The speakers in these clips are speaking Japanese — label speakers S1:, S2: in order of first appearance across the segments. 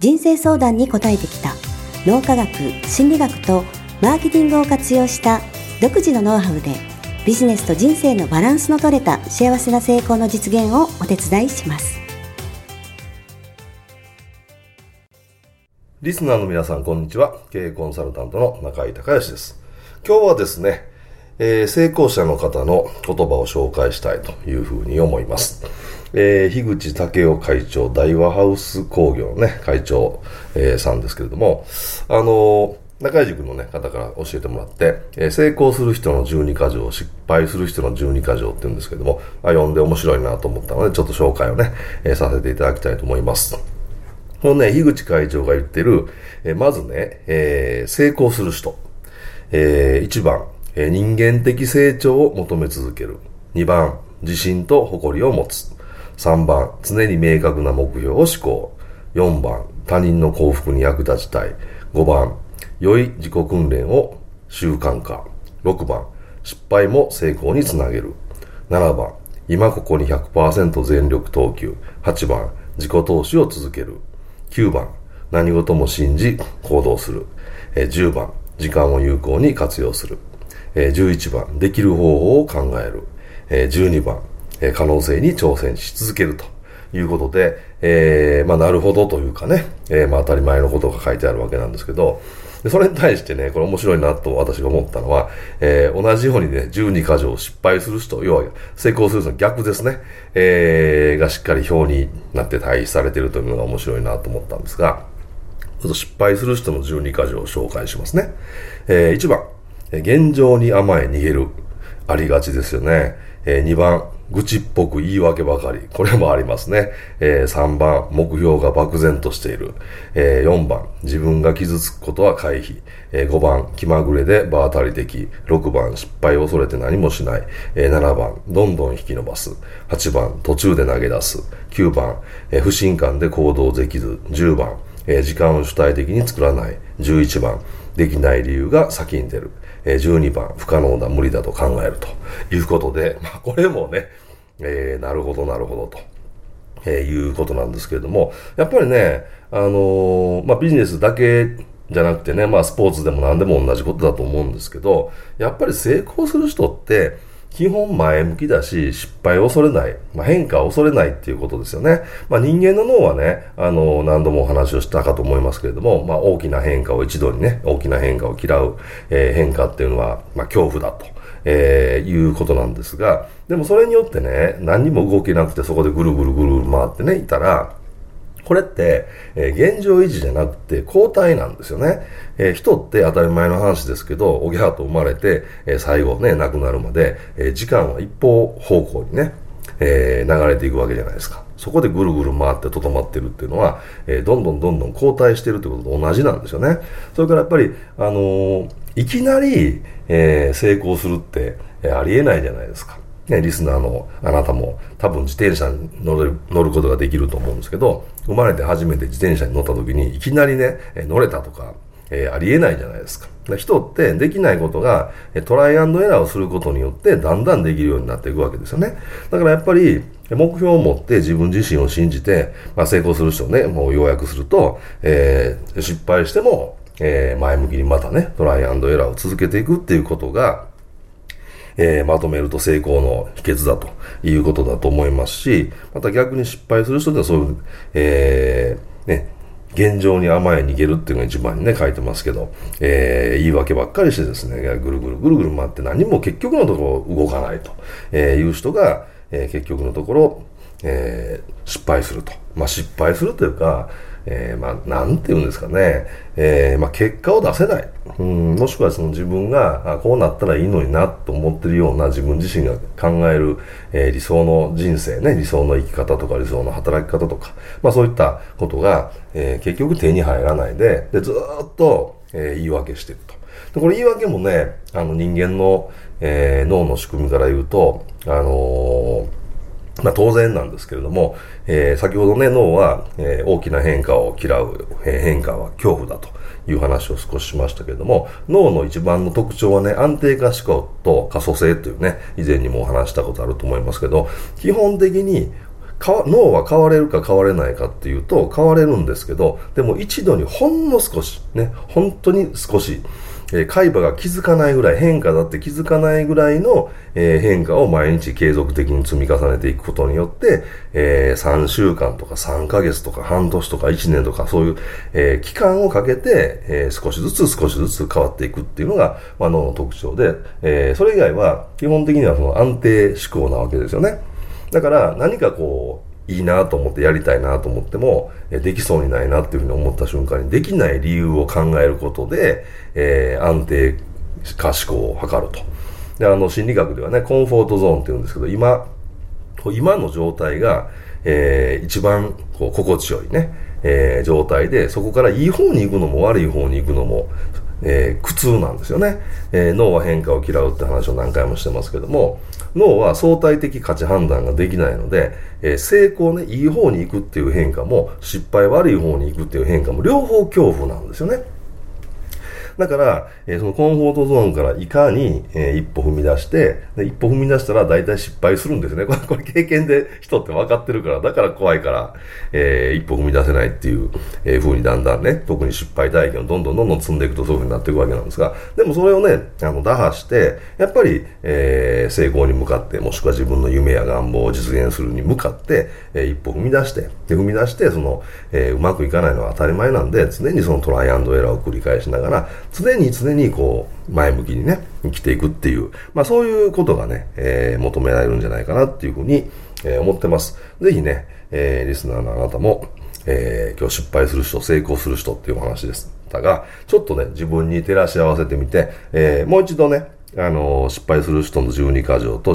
S1: 人生相談に応えてきた脳科学、心理学とマーケティングを活用した独自のノウハウでビジネスと人生のバランスの取れた幸せな成功の実現をお手伝いします。
S2: リスナーの皆さん、こんにちは。経営コンサルタントの中井隆義です。今日はですね、えー、成功者の方の言葉を紹介したいというふうに思います。えー、樋口武雄会長、大和ハウス工業のね、会長、えー、さんですけれども、あのー、中井塾のね、方から教えてもらって、えー、成功する人の12箇条、失敗する人の12箇条って言うんですけども、あ読んで面白いなと思ったので、ちょっと紹介をね、えー、させていただきたいと思います。このね、樋口会長が言ってる、えー、まずね、えー、成功する人、えー、1番、人間的成長を求め続ける。2番、自信と誇りを持つ。3番、常に明確な目標を思考。4番、他人の幸福に役立ちたい。5番、良い自己訓練を習慣化。6番、失敗も成功につなげる。7番、今ここに100%全力投球。8番、自己投資を続ける。9番、何事も信じ行動する。10番、時間を有効に活用する。11番、できる方法を考える。12番、え可能性に挑戦し続けるということで、えー、まあ、なるほどというかね、えー、まあ、当たり前のことが書いてあるわけなんですけど、それに対してね、これ面白いなと私が思ったのは、えー、同じようにね、12箇条失敗する人、要は成功する人の逆ですね、え、がしっかり表になって対比されているというのが面白いなと思ったんですが、ちょっと失敗する人の12箇条を紹介しますね。え、1番、現状に甘え逃げる。ありがちですよね。え、2番、愚痴っぽく言い訳ばかり。これもありますね。えー、3番、目標が漠然としている。えー、4番、自分が傷つくことは回避。えー、5番、気まぐれで場当たり的。6番、失敗を恐れて何もしない。えー、7番、どんどん引き伸ばす。8番、途中で投げ出す。9番、えー、不信感で行動できず。10番、えー、時間を主体的に作らない。11番、できない理由が先に出る。え12番、不可能だ、無理だと考えるということで、まあ、これもね、えー、なるほど、なるほどと。えー、いうことなんですけれども、やっぱりね、あのー、まあ、ビジネスだけじゃなくてね、まあ、スポーツでも何でも同じことだと思うんですけど、やっぱり成功する人って、基本前向きだし、失敗を恐れない、まあ、変化を恐れないっていうことですよね。まあ、人間の脳はね、あの、何度もお話をしたかと思いますけれども、まあ、大きな変化を一度にね、大きな変化を嫌う、えー、変化っていうのは、まあ、恐怖だと。えー、いうことなんですが、でもそれによってね、何にも動けなくてそこでぐるぐるぐるぐる回ってね、いたら、これって、えー、現状維持じゃなくて交代なんですよね。えー、人って当たり前の話ですけど、おぎゃーと生まれて、えー、最後ね、亡くなるまで、え時間は一方方向にね、え流れていくわけじゃないですか。そこでぐるぐる回ってとどまってるっていうのは、えどんどんどんどん後退してるってことと同じなんですよね。それからやっぱり、あのいきなり、え成功するって、えありえないじゃないですか。ね、リスナーのあなたも多分自転車に乗る乗ることができると思うんですけど、生まれて初めて自転車に乗った時にいきなりね、乗れたとか、えー、ありえないじゃないですか。人ってできないことがトライアンドエラーをすることによってだんだんできるようになっていくわけですよね。だからやっぱり目標を持って自分自身を信じて、まあ、成功する人をね、もう要約すると、えー、失敗しても、えー、前向きにまたね、トライアンドエラーを続けていくっていうことが、えー、まとめると成功の秘訣だということだと思いますし、また逆に失敗する人ではそういう、えー、ね、現状に甘え逃げるっていうのが一番にね、書いてますけど、えー、言い訳ばっかりしてですね、ぐるぐるぐるぐる回って何も結局のところ動かないと、えいう人が、え、結局のところ、え、失敗すると。まあ、失敗するというか、えー、まあ、なんて言うんですかね、えー、まあ、結果を出せない。うん、もしくはその自分が、あこうなったらいいのになと思ってるような自分自身が考える、えー、理想の人生ね、理想の生き方とか理想の働き方とか、まあそういったことが、えー、結局手に入らないで、で、ずっと、えー、言い訳してると。で、これ言い訳もね、あの人間の、えー、脳の仕組みから言うと、あのーまあ当然なんですけれども、えー、先ほどね、脳は、えー、大きな変化を嫌う、えー、変化は恐怖だという話を少ししましたけれども、脳の一番の特徴はね、安定化思考と可塑性というね、以前にもお話したことあると思いますけど、基本的に脳は変われるか変われないかっていうと変われるんですけど、でも一度にほんの少し、ね、本当に少し、えー、海馬が気づかないぐらい、変化だって気づかないぐらいの、え、変化を毎日継続的に積み重ねていくことによって、え、3週間とか3ヶ月とか半年とか1年とかそういう、え、期間をかけて、え、少しずつ少しずつ変わっていくっていうのが、まあ、脳の特徴で、え、それ以外は基本的にはその安定思考なわけですよね。だから何かこう、いいなと思ってやりたいなと思っても、できそうにないなっていうふうに思った瞬間にできない理由を考えることで、えー、安定化思考を図ると。で、あの、心理学ではね、コンフォートゾーンって言うんですけど、今、今の状態が、えー、一番こう心地よいね、えー、状態で、そこからいい方に行くのも悪い方に行くのも、えー、苦痛なんですよね、えー、脳は変化を嫌うって話を何回もしてますけども、脳は相対的価値判断ができないので、えー、成功ね、いい方に行くっていう変化も、失敗悪い方に行くっていう変化も、両方恐怖なんですよね。だから、えー、そのコンフォートゾーンからいかに、えー、一歩踏み出して、一歩踏み出したら大体失敗するんですね。これ、これ経験で人って分かってるから、だから怖いから、えー、一歩踏み出せないっていう、えー、風にだんだんね、特に失敗体験をどんどんどんどん積んでいくとそういう風になっていくわけなんですが、でもそれをね、あの、打破して、やっぱり、えー、成功に向かって、もしくは自分の夢や願望を実現するに向かって、えー、一歩踏み出して、で、踏み出して、その、えー、うまくいかないのは当たり前なんで、常にそのトライアンドエラーを繰り返しながら、常に常にこう、前向きにね、生きていくっていう、まあそういうことがね、えー、求められるんじゃないかなっていうふうに、えー、思ってます。ぜひね、えー、リスナーのあなたも、えー、今日失敗する人、成功する人っていうお話でしたが、ちょっとね、自分に照らし合わせてみて、えー、もう一度ね、あの、失敗する人の12箇条と、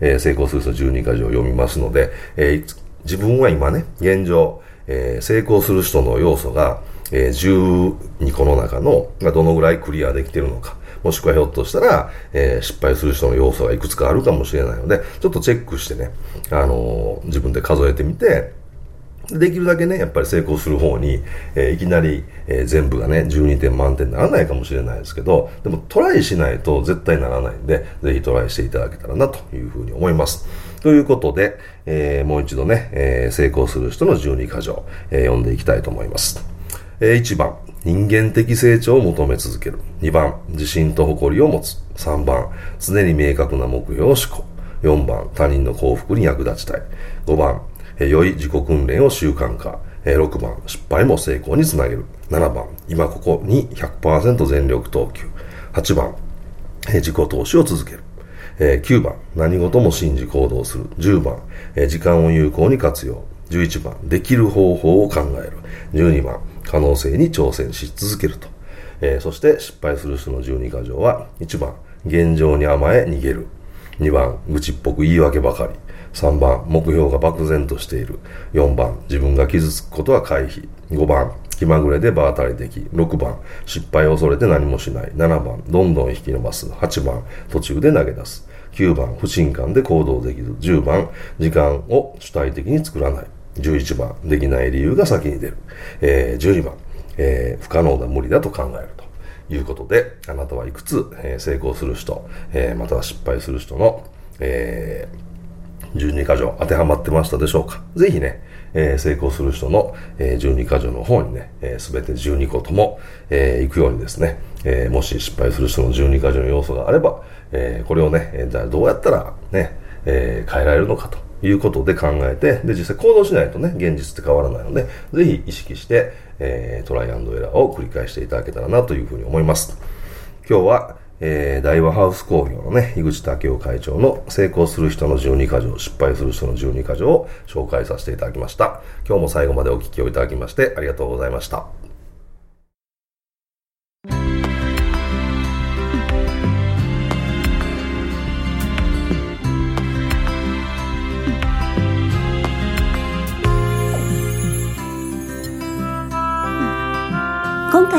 S2: えー、成功する人の12箇条を読みますので、えー、自分は今ね、現状、えー、成功する人の要素が、えー、12個の中の、がどのぐらいクリアできてるのか、もしくはひょっとしたら、えー、失敗する人の要素がいくつかあるかもしれないので、ちょっとチェックしてね、あのー、自分で数えてみて、できるだけね、やっぱり成功する方に、えー、いきなり、えー、全部がね、12点満点にならないかもしれないですけど、でもトライしないと絶対ならないんで、ぜひトライしていただけたらなというふうに思います。ということで、えー、もう一度ね、え成功する人の12箇条、え読んでいきたいと思います。1番、人間的成長を求め続ける。2番、自信と誇りを持つ。3番、常に明確な目標を思考。4番、他人の幸福に役立ちたい。5番、良い自己訓練を習慣化。6番、失敗も成功につなげる。7番、今ここに100%全力投球。8番、自己投資を続ける。9番、何事も信じ行動する。10番、時間を有効に活用。11番、できる方法を考える。12番、可能性に挑戦し続けると。えー、そして失敗する人の12箇条は、1番、現状に甘え逃げる。2番、愚痴っぽく言い訳ばかり。3番、目標が漠然としている。4番、自分が傷つくことは回避。5番、気まぐれで場当たり的。6番、失敗を恐れて何もしない。7番、どんどん引き伸ばす。8番、途中で投げ出す。9番、不信感で行動できず。10番、時間を主体的に作らない。11番、できない理由が先に出る。えー、12番、えー、不可能だ、無理だと考えると。いうことで、あなたはいくつ、えー、成功する人、えー、または失敗する人の、えー、12箇条当てはまってましたでしょうかぜひね、えー、成功する人の、えー、12箇条の方にね、す、べ、て12個とも、えー、行くようにですね、えー、もし失敗する人の12箇条の要素があれば、えー、これをね、えー、じゃあどうやったらね、えー、変えられるのかということで考えて、で、実際行動しないとね、現実って変わらないので、ぜひ意識して、えー、トライアンドエラーを繰り返していただけたらなというふうに思います。今日は、えー、大和ハウス工業のね、井口武雄会長の成功する人の12箇条、失敗する人の12箇条を紹介させていただきました。今日も最後までお聞きをいただきましてありがとうございました。